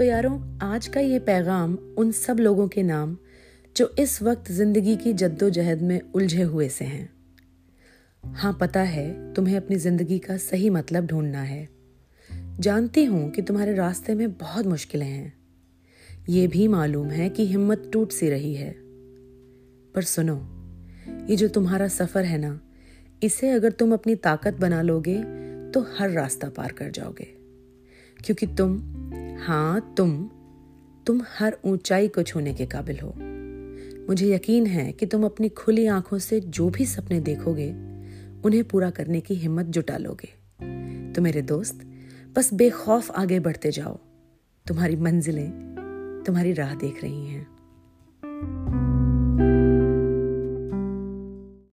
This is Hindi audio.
तो यारों, आज का ये पैगाम उन सब लोगों के नाम, जो इस वक्त ज़िंदगी की जद्दोजहद में उलझे हुए से हैं। हाँ पता है, तुम्हें अपनी ज़िंदगी का सही मतलब ढूंढना है। जानती हूँ कि तुम्हारे रास्ते में बहुत मुश्किलें हैं। ये भी मालूम है कि हिम्मत टूट सी रही है। पर सुनो, ये जो तुम्हारा सफ़र है ना, इसे अगर तुम अपनी ताकत बना लोगे तो हर रास्ता पार कर जाओगे। क्योंकि तुम हाँ तुम तुम हर ऊंचाई को छूने के काबिल हो। मुझे यकीन है कि तुम अपनी खुली आँखों से जो भी सपने देखोगे, उन्हें पूरा करने की हिम्मत जुटा लोगे। तो मेरे दोस्त, बस बेखौफ आगे बढ़ते जाओ। तुम्हारी मंजिलें, तुम्हारी राह देख रही हैं।